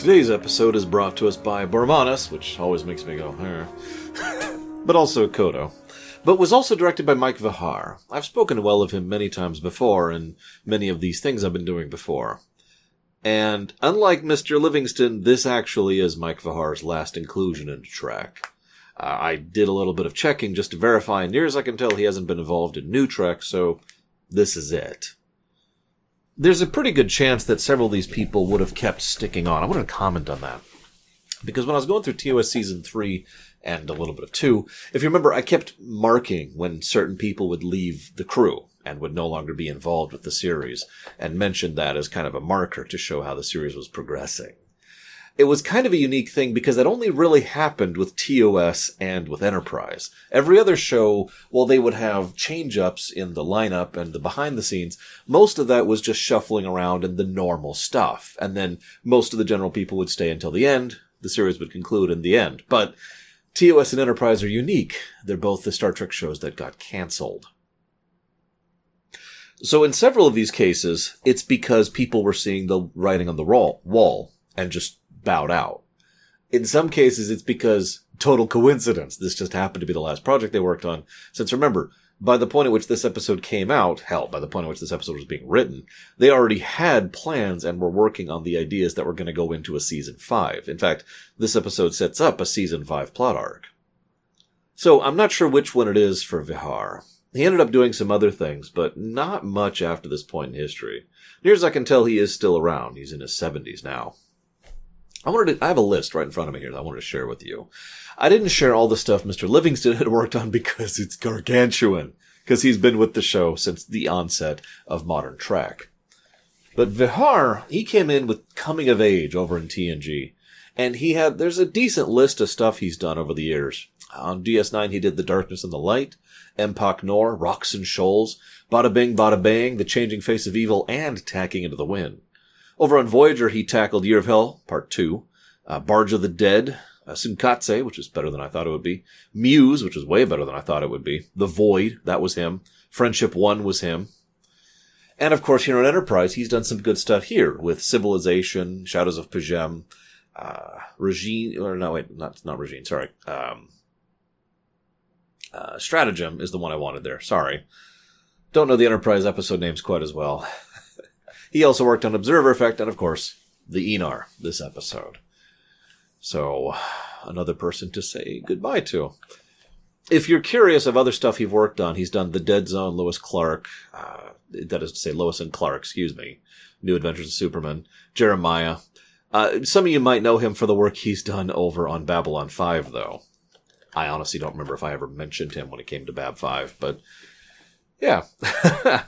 Today's episode is brought to us by Bormanis, which always makes me go, eh. but also Coto. But was also directed by Mike Vejar. I've spoken well of him many times before, and many of these things I've been doing before. And unlike Mr. Livingston, this actually is Mike Vejar's last inclusion into Trek. Uh, I did a little bit of checking just to verify, and near as I can tell, he hasn't been involved in New Trek, so this is it. There's a pretty good chance that several of these people would have kept sticking on. I want to comment on that. Because when I was going through TOS season three and a little bit of two, if you remember, I kept marking when certain people would leave the crew and would no longer be involved with the series and mentioned that as kind of a marker to show how the series was progressing it was kind of a unique thing because it only really happened with TOS and with Enterprise. Every other show, while they would have change ups in the lineup and the behind the scenes, most of that was just shuffling around and the normal stuff. And then most of the general people would stay until the end. The series would conclude in the end. But TOS and Enterprise are unique. They're both the Star Trek shows that got canceled. So in several of these cases, it's because people were seeing the writing on the wall and just bowed out. In some cases, it's because total coincidence. This just happened to be the last project they worked on. Since remember, by the point at which this episode came out, hell, by the point at which this episode was being written, they already had plans and were working on the ideas that were going to go into a season five. In fact, this episode sets up a season five plot arc. So I'm not sure which one it is for Vejar. He ended up doing some other things, but not much after this point in history. Near as I can tell, he is still around. He's in his 70s now. I wanted to, I have a list right in front of me here that I wanted to share with you. I didn't share all the stuff Mr. Livingston had worked on because it's gargantuan, because he's been with the show since the onset of modern track. But Vejar, he came in with coming of age over in TNG, and he had, there's a decent list of stuff he's done over the years. On DS9, he did The Darkness and the Light, Empok Nor, Rocks and Shoals, Bada Bing, Bada Bang, The Changing Face of Evil, and Tacking into the Wind. Over on Voyager, he tackled Year of Hell, Part 2, uh, Barge of the Dead, uh, Tsunkatse, which was better than I thought it would be, Muse, which was way better than I thought it would be, The Void, that was him, Friendship 1 was him. And of course, here on Enterprise, he's done some good stuff here with Civilization, Shadows of P'Jem, uh, Regine, or no, wait, not, not Regine, sorry. Um, uh, Stratagem is the one I wanted there. Sorry. Don't know the Enterprise episode names quite as well. He also worked on Observer Effect and, of course, the Aenar this episode. So, another person to say goodbye to. If you're curious of other stuff he's worked on, he's done The Dead Zone, Lois Clark, uh, that is to say, Lois and Clark, excuse me, New Adventures of Superman, Jeremiah. Uh, some of you might know him for the work he's done over on Babylon 5, though. I honestly don't remember if I ever mentioned him when it came to Bab 5, but yeah.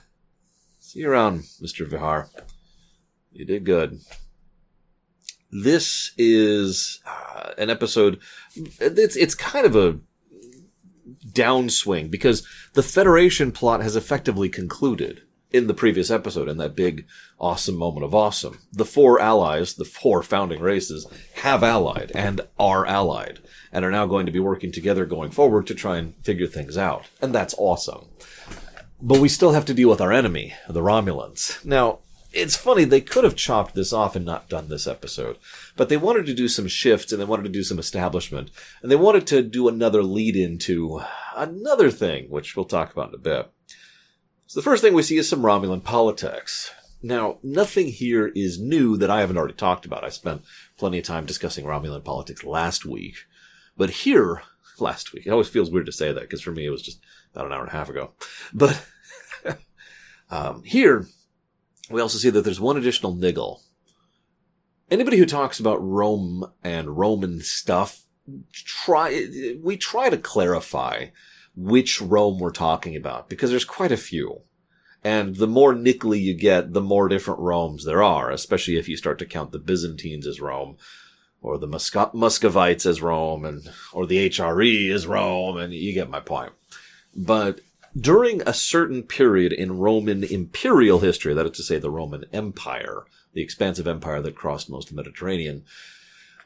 See you around, Mr. Vejar. You did good. This is uh, an episode. It's it's kind of a downswing because the Federation plot has effectively concluded in the previous episode in that big awesome moment of awesome. The four allies, the four founding races, have allied and are allied and are now going to be working together going forward to try and figure things out. And that's awesome. But we still have to deal with our enemy, the Romulans. Now, it's funny, they could have chopped this off and not done this episode, but they wanted to do some shifts and they wanted to do some establishment, and they wanted to do another lead into another thing, which we'll talk about in a bit. So the first thing we see is some Romulan politics. Now, nothing here is new that I haven't already talked about. I spent plenty of time discussing Romulan politics last week. But here, last week, it always feels weird to say that because for me it was just about an hour and a half ago. But um, here, we also see that there's one additional niggle. Anybody who talks about Rome and Roman stuff, try we try to clarify which Rome we're talking about because there's quite a few. And the more nickly you get, the more different Romes there are, especially if you start to count the Byzantines as Rome, or the Musco- Muscovites as Rome, and or the HRE as Rome, and you get my point. But during a certain period in Roman imperial history, that is to say the Roman Empire, the expansive empire that crossed most of the Mediterranean,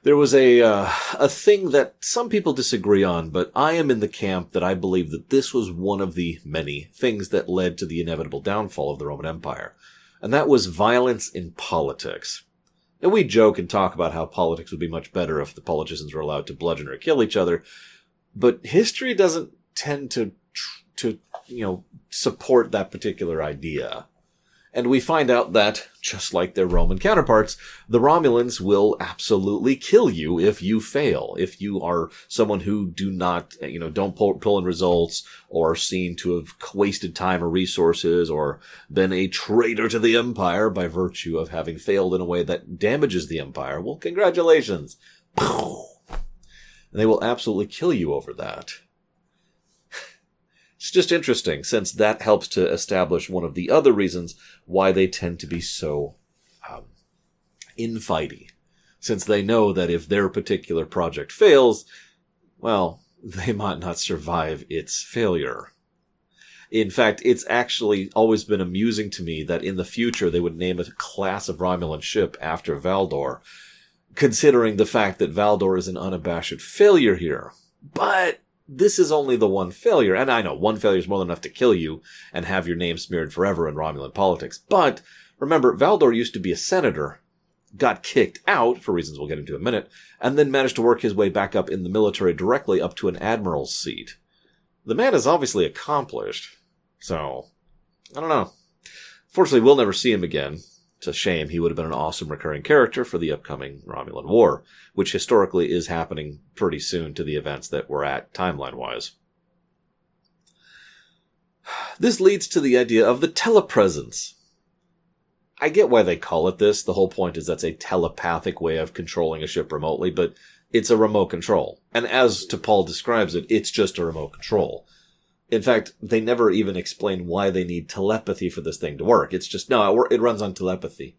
there was a uh, a thing that some people disagree on, but I am in the camp that I believe that this was one of the many things that led to the inevitable downfall of the Roman Empire, and that was violence in politics. And we joke and talk about how politics would be much better if the politicians were allowed to bludgeon or kill each other. But history doesn't tend to, to, you know, support that particular idea. And we find out that, just like their Roman counterparts, the Romulans will absolutely kill you if you fail. If you are someone who do not, you know, don't pull, pull in results or are seen to have wasted time or resources or been a traitor to the empire by virtue of having failed in a way that damages the empire. Well, congratulations. And they will absolutely kill you over that. It's just interesting since that helps to establish one of the other reasons why they tend to be so um, infighty. Since they know that if their particular project fails, well, they might not survive its failure. In fact, it's actually always been amusing to me that in the future they would name a class of Romulan ship after Valdore, considering the fact that Valdore is an unabashed failure here. But this is only the one failure. And I know one failure is more than enough to kill you and have your name smeared forever in Romulan politics. But remember, Valdore used to be a senator, got kicked out for reasons we'll get into in a minute, and then managed to work his way back up in the military directly up to an admiral's seat. The man is obviously accomplished. So, I don't know. Fortunately, we'll never see him again. It's a shame. He would have been an awesome recurring character for the upcoming Romulan War, which historically is happening pretty soon to the events that we're at timeline wise. This leads to the idea of the telepresence. I get why they call it this. The whole point is that's a telepathic way of controlling a ship remotely, but it's a remote control. And as T'Pol describes it, it's just a remote control. In fact, they never even explain why they need telepathy for this thing to work. It's just, no, it runs on telepathy.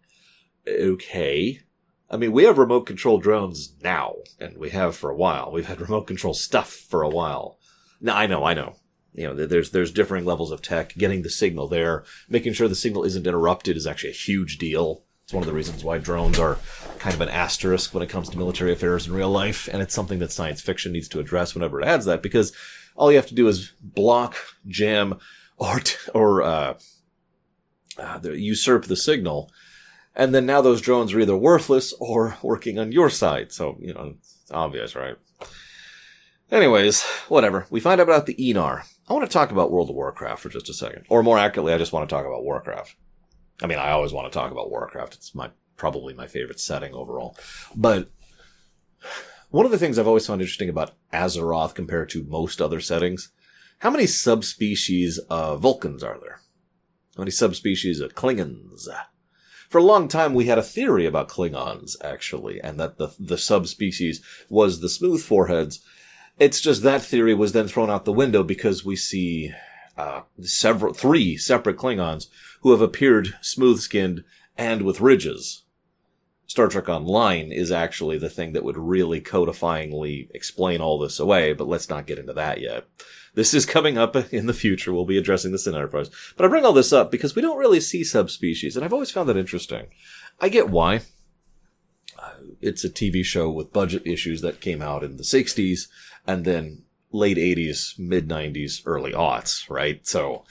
Okay. I mean, we have remote control drones now, and we have for a while. We've had remote control stuff for a while. Now, I know, I know. You know, there's, there's differing levels of tech. Getting the signal there, making sure the signal isn't interrupted is actually a huge deal. It's one of the reasons why drones are kind of an asterisk when it comes to military affairs in real life, and it's something that science fiction needs to address whenever it adds that, because all you have to do is block, jam, or or uh, uh, usurp the signal, and then now those drones are either worthless or working on your side. So you know it's obvious, right? Anyways, whatever. We find out about the Aenar. I want to talk about World of Warcraft for just a second, or more accurately, I just want to talk about Warcraft. I mean, I always want to talk about Warcraft. It's my probably my favorite setting overall, but one of the things I've always found interesting about Azeroth compared to most other settings, how many subspecies of Vulcans are there? How many subspecies of Klingons? For a long time, we had a theory about Klingons, actually, and that the, the subspecies was the smooth foreheads. It's just that theory was then thrown out the window because we see uh, several, three separate Klingons who have appeared smooth skinned and with ridges. Star Trek Online is actually the thing that would really codifyingly explain all this away, but let's not get into that yet. This is coming up in the future. We'll be addressing this in Enterprise. But I bring all this up because we don't really see subspecies, and I've always found that interesting. I get why. Uh, it's a TV show with budget issues that came out in the 60s and then late 80s, mid 90s, early aughts, right? So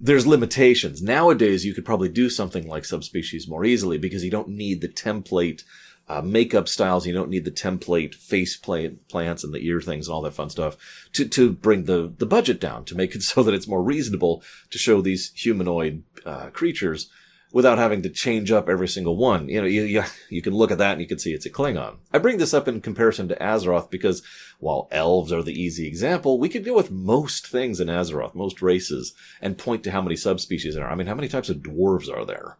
there's limitations. Nowadays, you could probably do something like subspecies more easily because you don't need the template uh, makeup styles. You don't need the template face plants and the ear things and all that fun stuff to, to bring the, the budget down, to make it so that it's more reasonable to show these humanoid uh, creatures without having to change up every single one. You know, you, you, you, can look at that and you can see it's a Klingon. I bring this up in comparison to Azeroth because while elves are the easy example, we could deal with most things in Azeroth, most races, and point to how many subspecies there are. I mean, how many types of dwarves are there?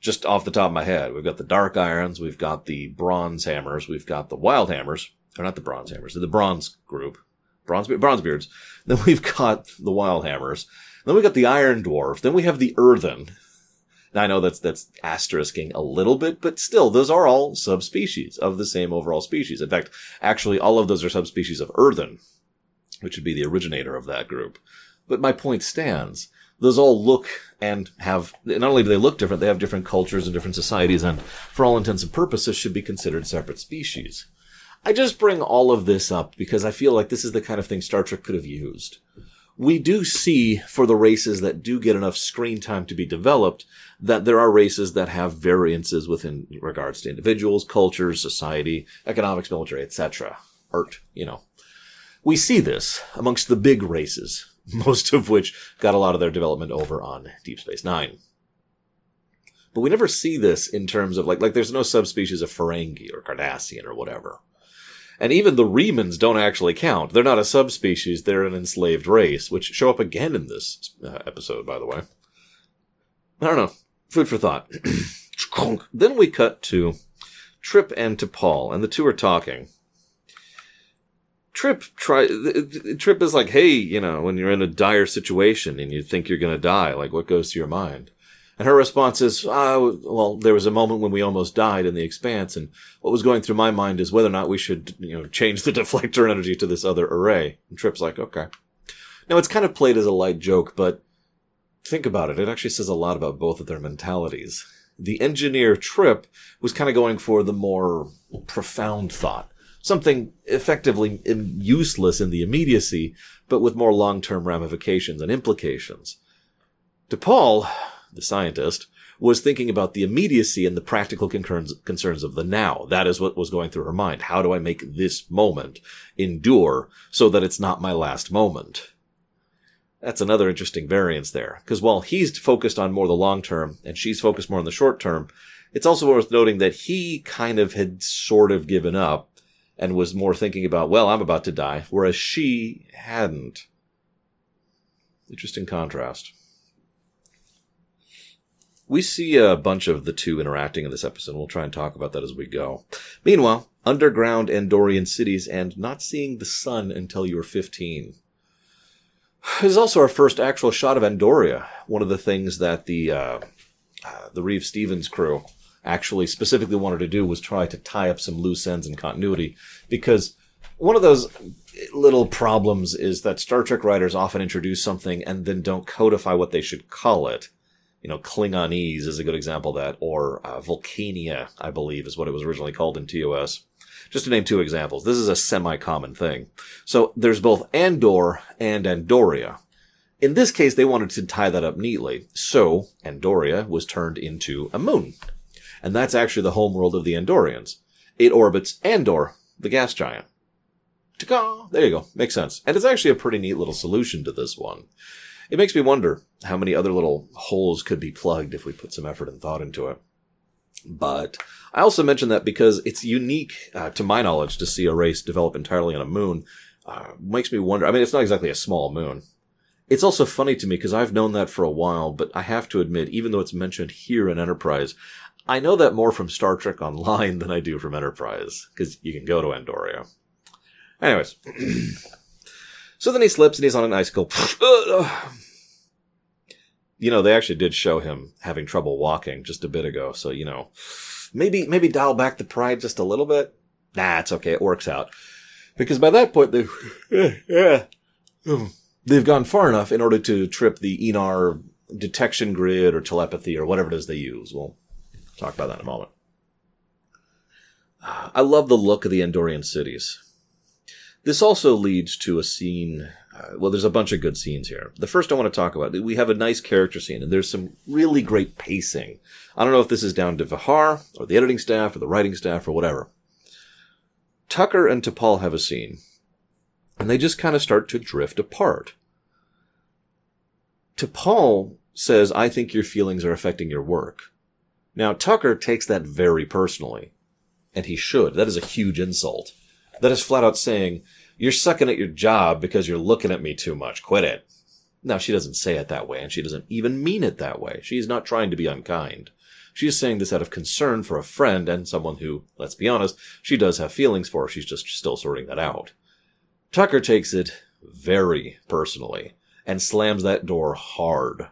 Just off the top of my head, we've got the Dark Irons, we've got the Bronze Hammers, we've got the Wild Hammers, or not the Bronze Hammers, the Bronze group, Bronze, Bronzebeards. Then we've got the Wild Hammers. Then we got the Iron Dwarf. Then we have the Earthen. I know that's, that's asterisking a little bit, but still, those are all subspecies of the same overall species. In fact, actually, all of those are subspecies of earthen, which would be the originator of that group. But my point stands. Those all look and have, not only do they look different, they have different cultures and different societies, and for all intents and purposes should be considered separate species. I just bring all of this up because I feel like this is the kind of thing Star Trek could have used we do see for the races that do get enough screen time to be developed that there are races that have variances within regards to individuals, cultures, society, economics, military, etc. Art, you know. We see this amongst the big races, most of which got a lot of their development over on Deep Space Nine. But we never see this in terms of like, like there's no subspecies of Ferengi or Cardassian or whatever. And even the Remans don't actually count. They're not a subspecies, they're an enslaved race, which show up again in this uh, episode, by the way. I don't know. Food for thought. then we cut to Trip and T'Pol, and the two are talking. Trip try Trip is like, hey, you know, when you're in a dire situation and you think you're gonna die, like what goes to your mind? And her response is, ah, well, there was a moment when we almost died in the expanse, and what was going through my mind is whether or not we should, you know, change the deflector energy to this other array. And Trip's like, okay. Now it's kind of played as a light joke, but think about it. It actually says a lot about both of their mentalities. The engineer Trip was kind of going for the more profound thought. Something effectively useless in the immediacy, but with more long-term ramifications and implications. T'Pol the scientist, was thinking about the immediacy and the practical concerns of the now. That is what was going through her mind. How do I make this moment endure so that it's not my last moment? That's another interesting variance there. Because while he's focused on more the long term and she's focused more on the short term, it's also worth noting that he kind of had sort of given up and was more thinking about, well, I'm about to die, whereas she hadn't. Interesting contrast. We see a bunch of the two interacting in this episode. We'll try and talk about that as we go. Meanwhile, underground Andorian cities and not seeing the sun until you were 15. This is also our first actual shot of Andoria. One of the things that the uh, uh, the Reeves-Stevens crew actually specifically wanted to do was try to tie up some loose ends in continuity because one of those little problems is that Star Trek writers often introduce something and then don't codify what they should call it you know, Klingonese is a good example of that, or uh, Vulcania, I believe, is what it was originally called in TOS. Just to name two examples, this is a semi-common thing. So there's both Andor and Andoria. In this case, they wanted to tie that up neatly, so Andoria was turned into a moon. And that's actually the homeworld of the Andorians. It orbits Andor, the gas giant. Ta-ka! There you go. Makes sense. And it's actually a pretty neat little solution to this one. It makes me wonder how many other little holes could be plugged if we put some effort and thought into it. But I also mention that because it's unique, uh, to my knowledge, to see a race develop entirely on a moon. Uh, makes me wonder. I mean, it's not exactly a small moon. It's also funny to me because I've known that for a while, but I have to admit, even though it's mentioned here in Enterprise, I know that more from Star Trek Online than I do from Enterprise because you can go to Andoria. Anyways. So then he slips and he's on an icicle. you know, they actually did show him having trouble walking just a bit ago. So, you know, maybe, maybe dial back the pride just a little bit. Nah, it's okay. It works out. Because by that point, they've, they've gone far enough in order to trip the Aenar detection grid or telepathy or whatever it is they use. We'll talk about that in a moment. I love the look of the Andorian cities. This also leads to a scene. Uh, well, there's a bunch of good scenes here. The first I want to talk about, we have a nice character scene, and there's some really great pacing. I don't know if this is down to Vejar, or the editing staff, or the writing staff, or whatever. Tucker and T'Pol have a scene, and they just kind of start to drift apart. T'Pol says, I think your feelings are affecting your work. Now, Tucker takes that very personally, and he should. That is a huge insult that is flat out saying, You're sucking at your job because you're looking at me too much. Quit it. Now, she doesn't say it that way, and she doesn't even mean it that way. She's not trying to be unkind. She is saying this out of concern for a friend and someone who, let's be honest, she does have feelings for. She's just still sorting that out. Tucker takes it very personally and slams that door hard.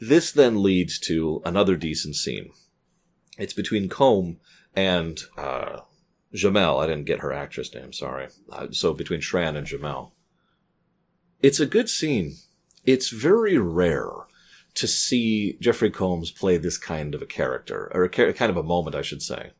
This then leads to another decent scene. It's between Combs and uh, Jhamel. I didn't get her actress name, sorry. Uh, so between Shran and Jhamel. It's a good scene. It's very rare to see Jeffrey Combs play this kind of a character, or a kind of a moment, I should say.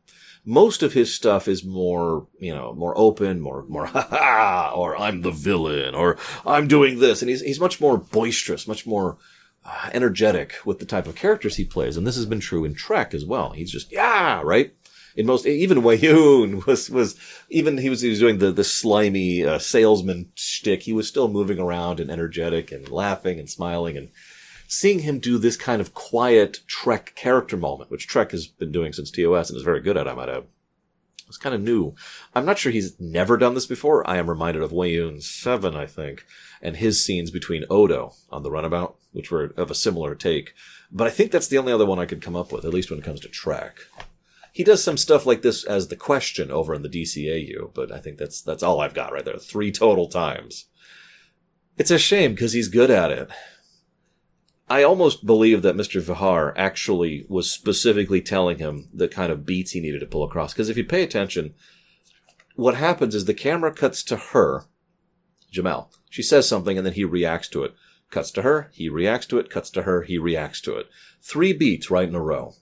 Most of his stuff is more, you know, more open, more, more, ha or I'm the villain, or I'm doing this. And he's, he's much more boisterous, much more uh, energetic with the type of characters he plays. And this has been true in Trek as well. He's just, yeah, right? In most, even Weyoun was, was, even he was, he was doing the, the slimy, uh, salesman shtick. He was still moving around and energetic and laughing and smiling and, seeing him do this kind of quiet Trek character moment, which Trek has been doing since TOS and is very good at, I might add. It's kind of new. I'm not sure he's never done this before. I am reminded of Weyoun 7, I think, and his scenes between Odo on the runabout, which were of a similar take. But I think that's the only other one I could come up with, at least when it comes to Trek. He does some stuff like this as the question over in the DCAU, but I think that's that's all I've got right there. Three total times. It's a shame because he's good at it. I almost believe that Mr. Vejar actually was specifically telling him the kind of beats he needed to pull across. Because if you pay attention, what happens is the camera cuts to her, Jhamel. She says something and then he reacts to it. Cuts to her, he reacts to it, cuts to her, he reacts to it. Three beats right in a row.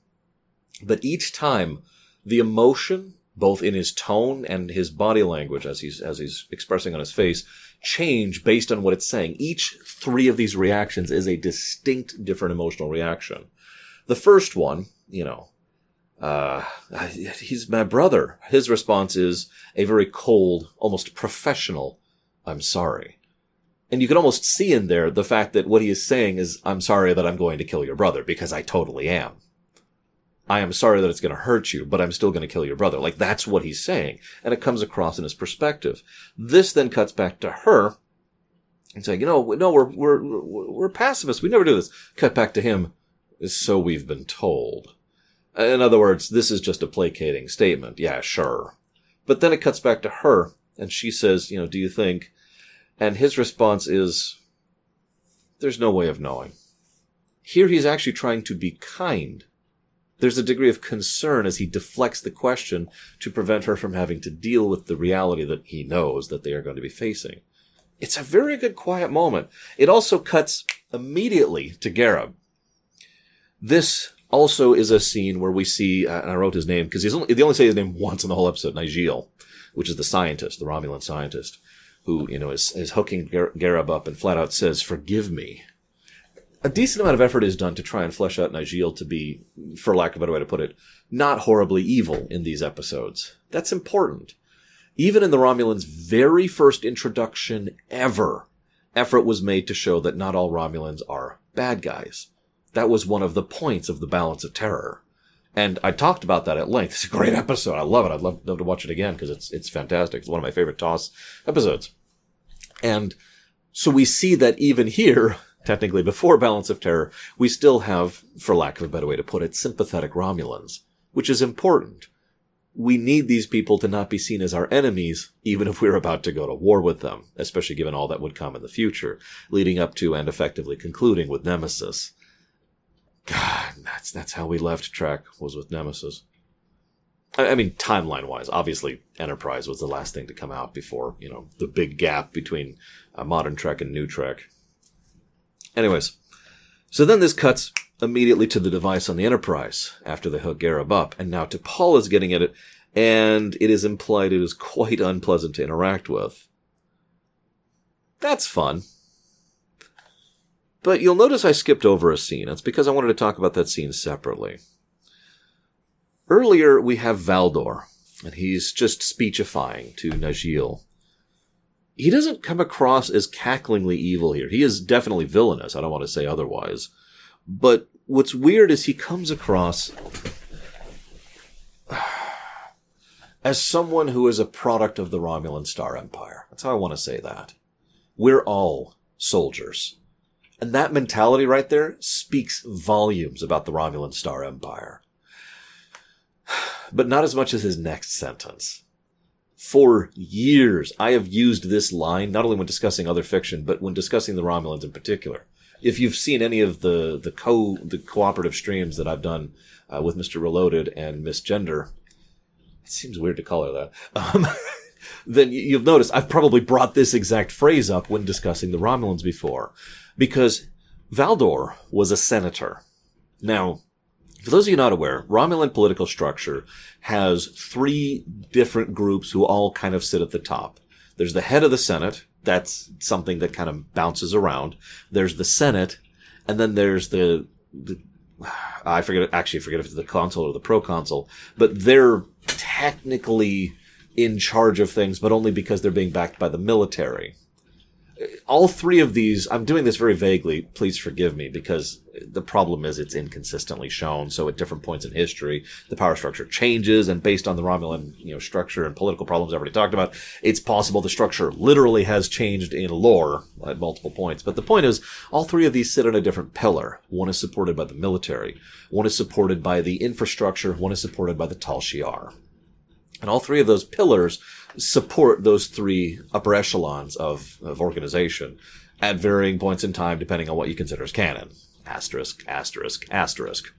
But each time, the emotion, both in his tone and his body language as he's, as he's expressing on his face, change based on what it's saying. Each three of these reactions is a distinct different emotional reaction. The first one, you know, uh, he's my brother. His response is a very cold, almost professional, I'm sorry. And you can almost see in there the fact that what he is saying is, I'm sorry that I'm going to kill your brother because I totally am. I am sorry that it's going to hurt you, but I'm still going to kill your brother. Like that's what he's saying. And it comes across in his perspective. This then cuts back to her and saying, you know, no, we're, we're, we're pacifists. We never do this. Cut back to him. So we've been told. In other words, this is just a placating statement. Yeah, sure. But then it cuts back to her and she says, you know, do you think? And his response is, there's no way of knowing. Here he's actually trying to be kind there's a degree of concern as he deflects the question to prevent her from having to deal with the reality that he knows that they are going to be facing. It's a very good quiet moment. It also cuts immediately to Gareb. This also is a scene where we see, uh, and I wrote his name because he's only, they only say his name once in the whole episode, Nijil, which is the scientist, the Romulan scientist, who, you know, is, is hooking Gareb up and flat out says, forgive me a decent amount of effort is done to try and flesh out Nijil to be, for lack of a better way to put it, not horribly evil in these episodes. That's important. Even in the Romulans' very first introduction ever, effort was made to show that not all Romulans are bad guys. That was one of the points of the Balance of Terror. And I talked about that at length. It's a great episode. I love it. I'd love, love to watch it again because it's, it's fantastic. It's one of my favorite TOS episodes. And so we see that even here, technically before Balance of Terror, we still have, for lack of a better way to put it, sympathetic Romulans, which is important. We need these people to not be seen as our enemies, even if we're about to go to war with them, especially given all that would come in the future, leading up to and effectively concluding with Nemesis. God, that's, that's how we left Trek, was with Nemesis. I, I mean, timeline wise, obviously Enterprise was the last thing to come out before, you know, the big gap between uh, modern Trek and new Trek. Anyways, so then this cuts immediately to the device on the Enterprise after they hook Gareb up, and now T'Pol is getting at it, and it is implied it is quite unpleasant to interact with. That's fun. But you'll notice I skipped over a scene. It's because I wanted to talk about that scene separately. Earlier, we have Valdore, and he's just speechifying to Nijil he doesn't come across as cacklingly evil here. He is definitely villainous. I don't want to say otherwise. But what's weird is he comes across as someone who is a product of the Romulan Star Empire. That's how I want to say that. We're all soldiers. And that mentality right there speaks volumes about the Romulan Star Empire. But not as much as his next sentence for years, I have used this line, not only when discussing other fiction, but when discussing the Romulans in particular. If you've seen any of the, the co, the cooperative streams that I've done uh, with Mr. Reloaded and Miss Gender, it seems weird to call her that. Um, then you've noticed I've probably brought this exact phrase up when discussing the Romulans before, because Valdor was a senator. Now, For those of you not aware, Romulan political structure has three different groups who all kind of sit at the top. There's the head of the Senate. That's something that kind of bounces around. There's the Senate, and then there's the, the I forget actually forget if it's the consul or the proconsul, but they're technically in charge of things, but only because they're being backed by the military all three of these, I'm doing this very vaguely. Please forgive me because the problem is it's inconsistently shown. So at different points in history, the power structure changes and based on the Romulan, you know, structure and political problems I've already talked about, it's possible the structure literally has changed in lore at multiple points. But the point is, all three of these sit on a different pillar. One is supported by the military. One is supported by the infrastructure. One is supported by the Tal Shiar. And all three of those pillars support those three upper echelons of, of organization at varying points in time, depending on what you consider as canon. Asterisk, asterisk, asterisk.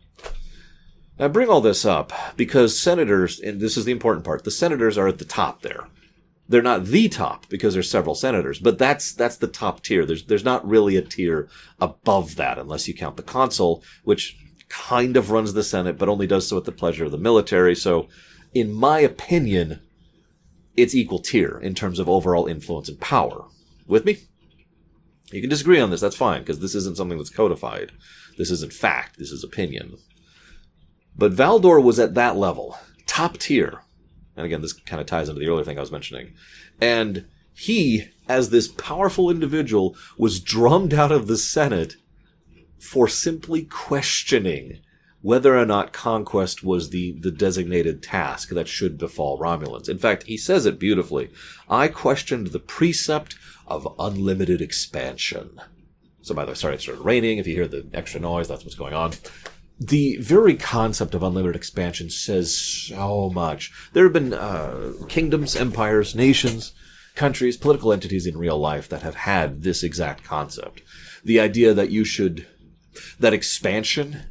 I bring all this up because senators, and this is the important part, the senators are at the top there. They're not the top because there's several senators, but that's that's the top tier. There's there's not really a tier above that unless you count the consul, which kind of runs the Senate, but only does so at the pleasure of the military. So, in my opinion, it's equal tier in terms of overall influence and power. With me? You can disagree on this, that's fine, because this isn't something that's codified. This isn't fact, this is opinion. But Valdore was at that level, top tier. And again, this kind of ties into the earlier thing I was mentioning. And he, as this powerful individual, was drummed out of the Senate for simply questioning whether or not conquest was the, the designated task that should befall Romulans. In fact, he says it beautifully. I questioned the precept of unlimited expansion. So by the way, sorry, it started raining. If you hear the extra noise, that's what's going on. The very concept of unlimited expansion says so much. There have been uh, kingdoms, empires, nations, countries, political entities in real life that have had this exact concept. The idea that you should, that expansion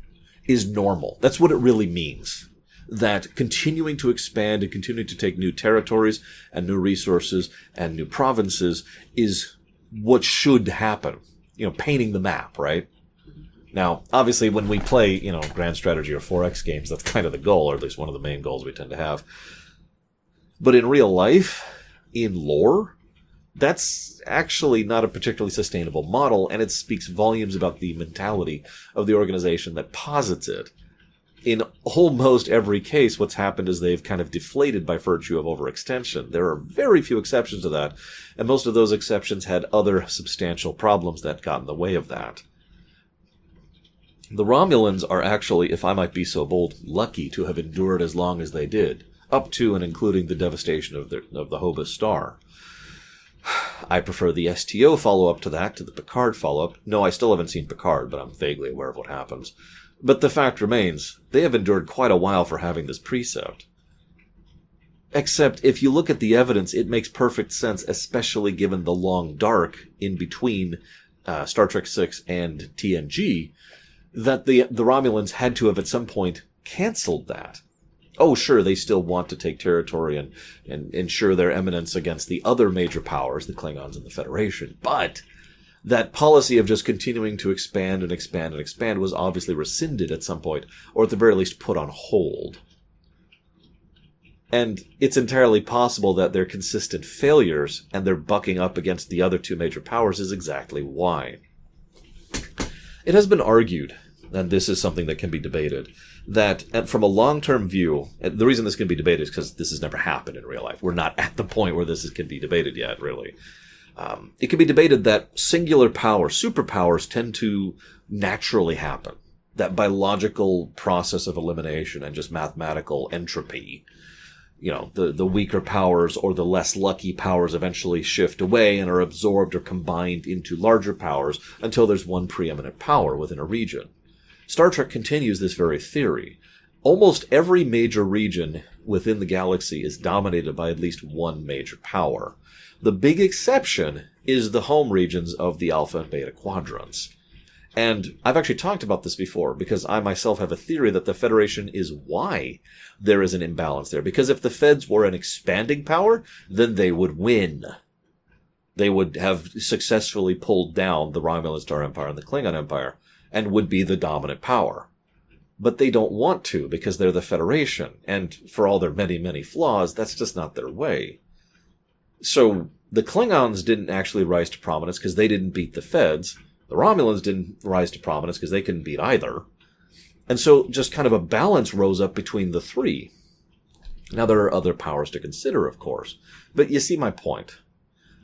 is normal. That's what it really means. That continuing to expand and continuing to take new territories and new resources and new provinces is what should happen. You know, painting the map, right? Now, obviously, when we play, you know, grand strategy or 4X games, that's kind of the goal, or at least one of the main goals we tend to have. But in real life, in lore, that's actually not a particularly sustainable model, and it speaks volumes about the mentality of the organization that posits it. In almost every case, what's happened is they've kind of deflated by virtue of overextension. There are very few exceptions to that, and most of those exceptions had other substantial problems that got in the way of that. The Romulans are actually, if I might be so bold, lucky to have endured as long as they did, up to and including the devastation of the, of the Hobus Star. I prefer the STO follow up to that, to the Picard follow up. No, I still haven't seen Picard, but I'm vaguely aware of what happens. But the fact remains, they have endured quite a while for having this precept. Except if you look at the evidence, it makes perfect sense, especially given the long dark in between uh, Star Trek Six and TNG, that the the Romulans had to have at some point canceled that oh, sure, they still want to take territory and, and ensure their eminence against the other major powers, the Klingons and the Federation. But that policy of just continuing to expand and expand and expand was obviously rescinded at some point, or at the very least put on hold. And it's entirely possible that their consistent failures and their bucking up against the other two major powers is exactly why. It has been argued, and this is something that can be debated, that from a long-term view, the reason this can be debated is because this has never happened in real life. We're not at the point where this can be debated yet, really. Um, it can be debated that singular power, superpowers, tend to naturally happen. That biological process of elimination and just mathematical entropy, you know, the, the weaker powers or the less lucky powers eventually shift away and are absorbed or combined into larger powers until there's one preeminent power within a region. Star Trek continues this very theory. Almost every major region within the galaxy is dominated by at least one major power. The big exception is the home regions of the Alpha and Beta quadrants. And I've actually talked about this before because I myself have a theory that the Federation is why there is an imbalance there. Because if the Feds were an expanding power, then they would win. They would have successfully pulled down the Romulan Star Empire and the Klingon Empire and would be the dominant power. but they don't want to because they're the Federation. And for all their many, many flaws, that's just not their way. So the Klingons didn't actually rise to prominence because they didn't beat the Feds. The Romulans didn't rise to prominence because they couldn't beat either. And so just kind of a balance rose up between the three. Now there are other powers to consider, of course, but you see my point.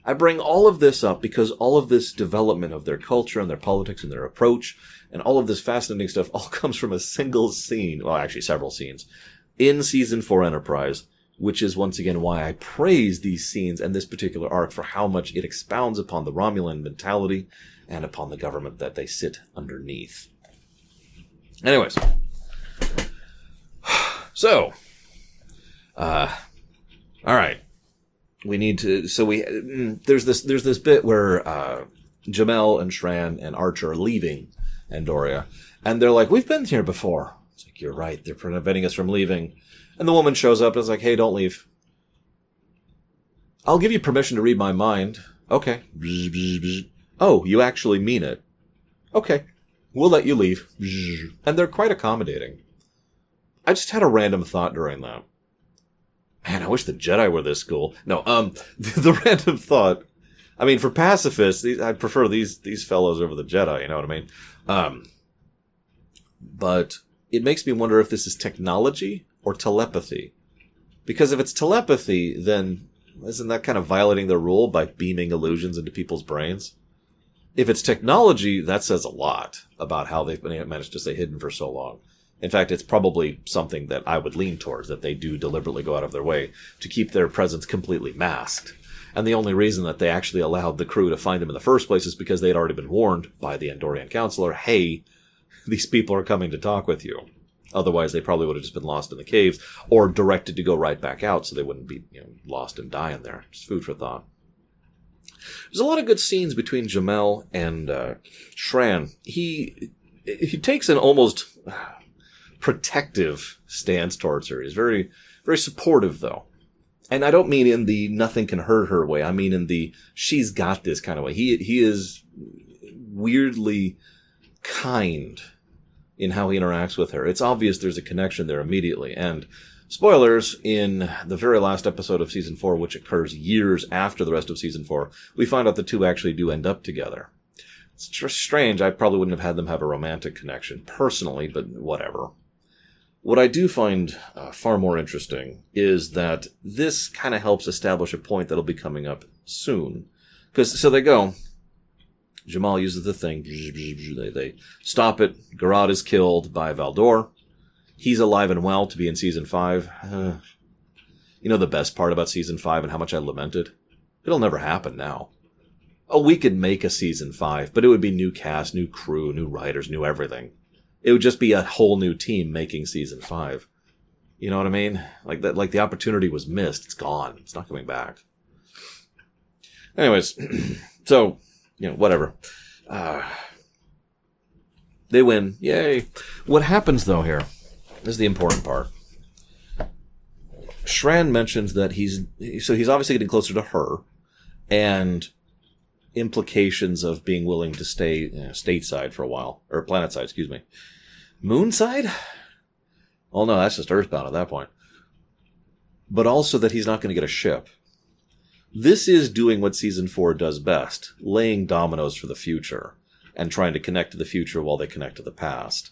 I bring all of this up because all of this development of their culture and their politics and their approach and all of this fascinating stuff all comes from a single scene, well, actually several scenes, in season four Enterprise, which is once again why I praise these scenes and this particular arc for how much it expounds upon the Romulan mentality and upon the government that they sit underneath. Anyways, so, uh, all right, we need to. So we mm, there's this there's this bit where uh, Jhamel and Shran and Archer are leaving Andoria, and they're like, "We've been here before." It's like you're right. They're preventing us from leaving, and the woman shows up and is like, "Hey, don't leave. I'll give you permission to read my mind." Okay. Oh, you actually mean it. Okay. We'll let you leave. And they're quite accommodating. I just had a random thought during that. Man, I wish the Jedi were this cool. No, um, the, the random thought. I mean, for pacifists, these, I prefer these these fellows over the Jedi. You know what I mean? Um, but it makes me wonder if this is technology or telepathy. Because if it's telepathy, then isn't that kind of violating the rule by beaming illusions into people's brains? If it's technology, that says a lot about how they've been managed to stay hidden for so long. In fact, it's probably something that I would lean towards that they do deliberately go out of their way to keep their presence completely masked. And the only reason that they actually allowed the crew to find them in the first place is because they had already been warned by the Andorian counselor, hey, these people are coming to talk with you. Otherwise, they probably would have just been lost in the caves or directed to go right back out so they wouldn't be you know, lost and die in there. Just food for thought. There's a lot of good scenes between Jhamel and uh, Shran. He he takes an almost protective stance towards her. He's very very supportive though. And I don't mean in the nothing can hurt her way. I mean in the she's got this kind of way. He he is weirdly kind in how he interacts with her. It's obvious there's a connection there immediately. And spoilers, in the very last episode of season four, which occurs years after the rest of season four, we find out the two actually do end up together. It's just strange. I probably wouldn't have had them have a romantic connection personally, but whatever. What I do find uh, far more interesting is that this kind of helps establish a point that'll be coming up soon. Because, so they go, Jhamel uses the thing. They, they stop it. Garrod is killed by Valdore. He's alive and well to be in season five. Uh, you know the best part about season five and how much I lamented? It'll never happen now. Oh, we could make a season five, but it would be new cast, new crew, new writers, new everything. It would just be a whole new team making season five. You know what I mean? Like that, like the opportunity was missed. It's gone. It's not coming back. Anyways, so you know, whatever. Uh, they win. Yay. What happens though here is the important part. Shran mentions that he's so he's obviously getting closer to her, and implications of being willing to stay you know, stateside for a while or planetside, excuse me, moonside. Oh no, that's just Earthbound at that point. But also that he's not going to get a ship. This is doing what season four does best, laying dominoes for the future and trying to connect to the future while they connect to the past.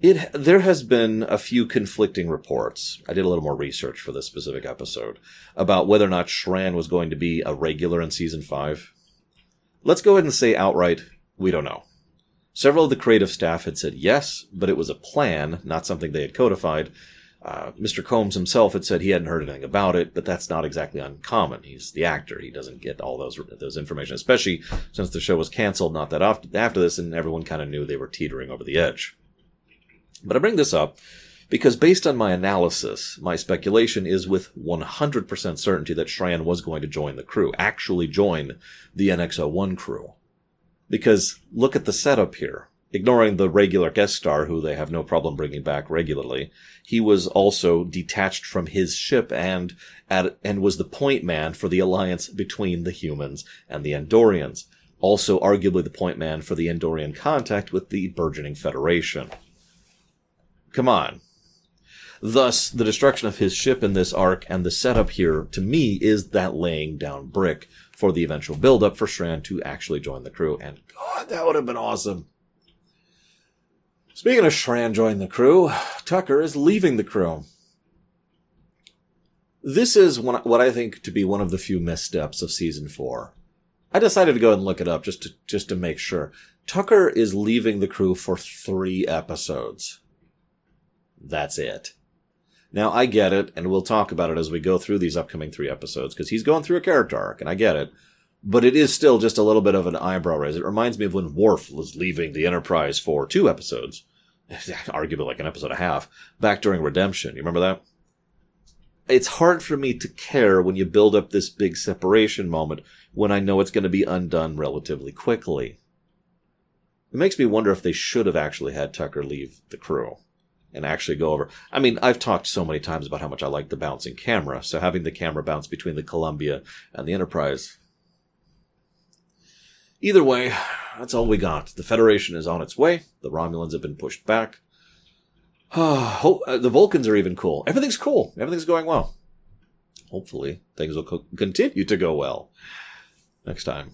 It, there has been a few conflicting reports. I did a little more research for this specific episode about whether or not Shran was going to be a regular in season five. Let's go ahead and say outright, we don't know. Several of the creative staff had said yes, but it was a plan, not something they had codified, uh, Mr. Combs himself had said he hadn't heard anything about it, but that's not exactly uncommon. He's the actor; he doesn't get all those those information, especially since the show was canceled not that often after this, and everyone kind of knew they were teetering over the edge. But I bring this up because, based on my analysis, my speculation is with 100% certainty that Shran was going to join the crew, actually join the NX-01 crew. Because look at the setup here ignoring the regular guest star who they have no problem bringing back regularly, he was also detached from his ship and at, and was the point man for the alliance between the humans and the Andorians. Also, arguably the point man for the Andorian contact with the burgeoning Federation. Come on. Thus, the destruction of his ship in this arc and the setup here, to me, is that laying down brick for the eventual build-up for Shran to actually join the crew. And God, that would have been awesome. Speaking of Shran joining the crew, Tucker is leaving the crew. This is what I think to be one of the few missteps of season four. I decided to go and look it up just to, just to make sure. Tucker is leaving the crew for three episodes. That's it. Now, I get it, and we'll talk about it as we go through these upcoming three episodes, because he's going through a character arc, and I get it. But it is still just a little bit of an eyebrow raise. It reminds me of when Worf was leaving the Enterprise for two episodes, arguably like an episode and a half, back during Redemption. You remember that? It's hard for me to care when you build up this big separation moment when I know it's going to be undone relatively quickly. It makes me wonder if they should have actually had Tucker leave the crew and actually go over. I mean, I've talked so many times about how much I like the bouncing camera, so having the camera bounce between the Columbia and the Enterprise. Either way, that's all we got. The Federation is on its way. The Romulans have been pushed back. Uh, the Vulcans are even cool. Everything's cool. Everything's going well. Hopefully, things will co- continue to go well next time.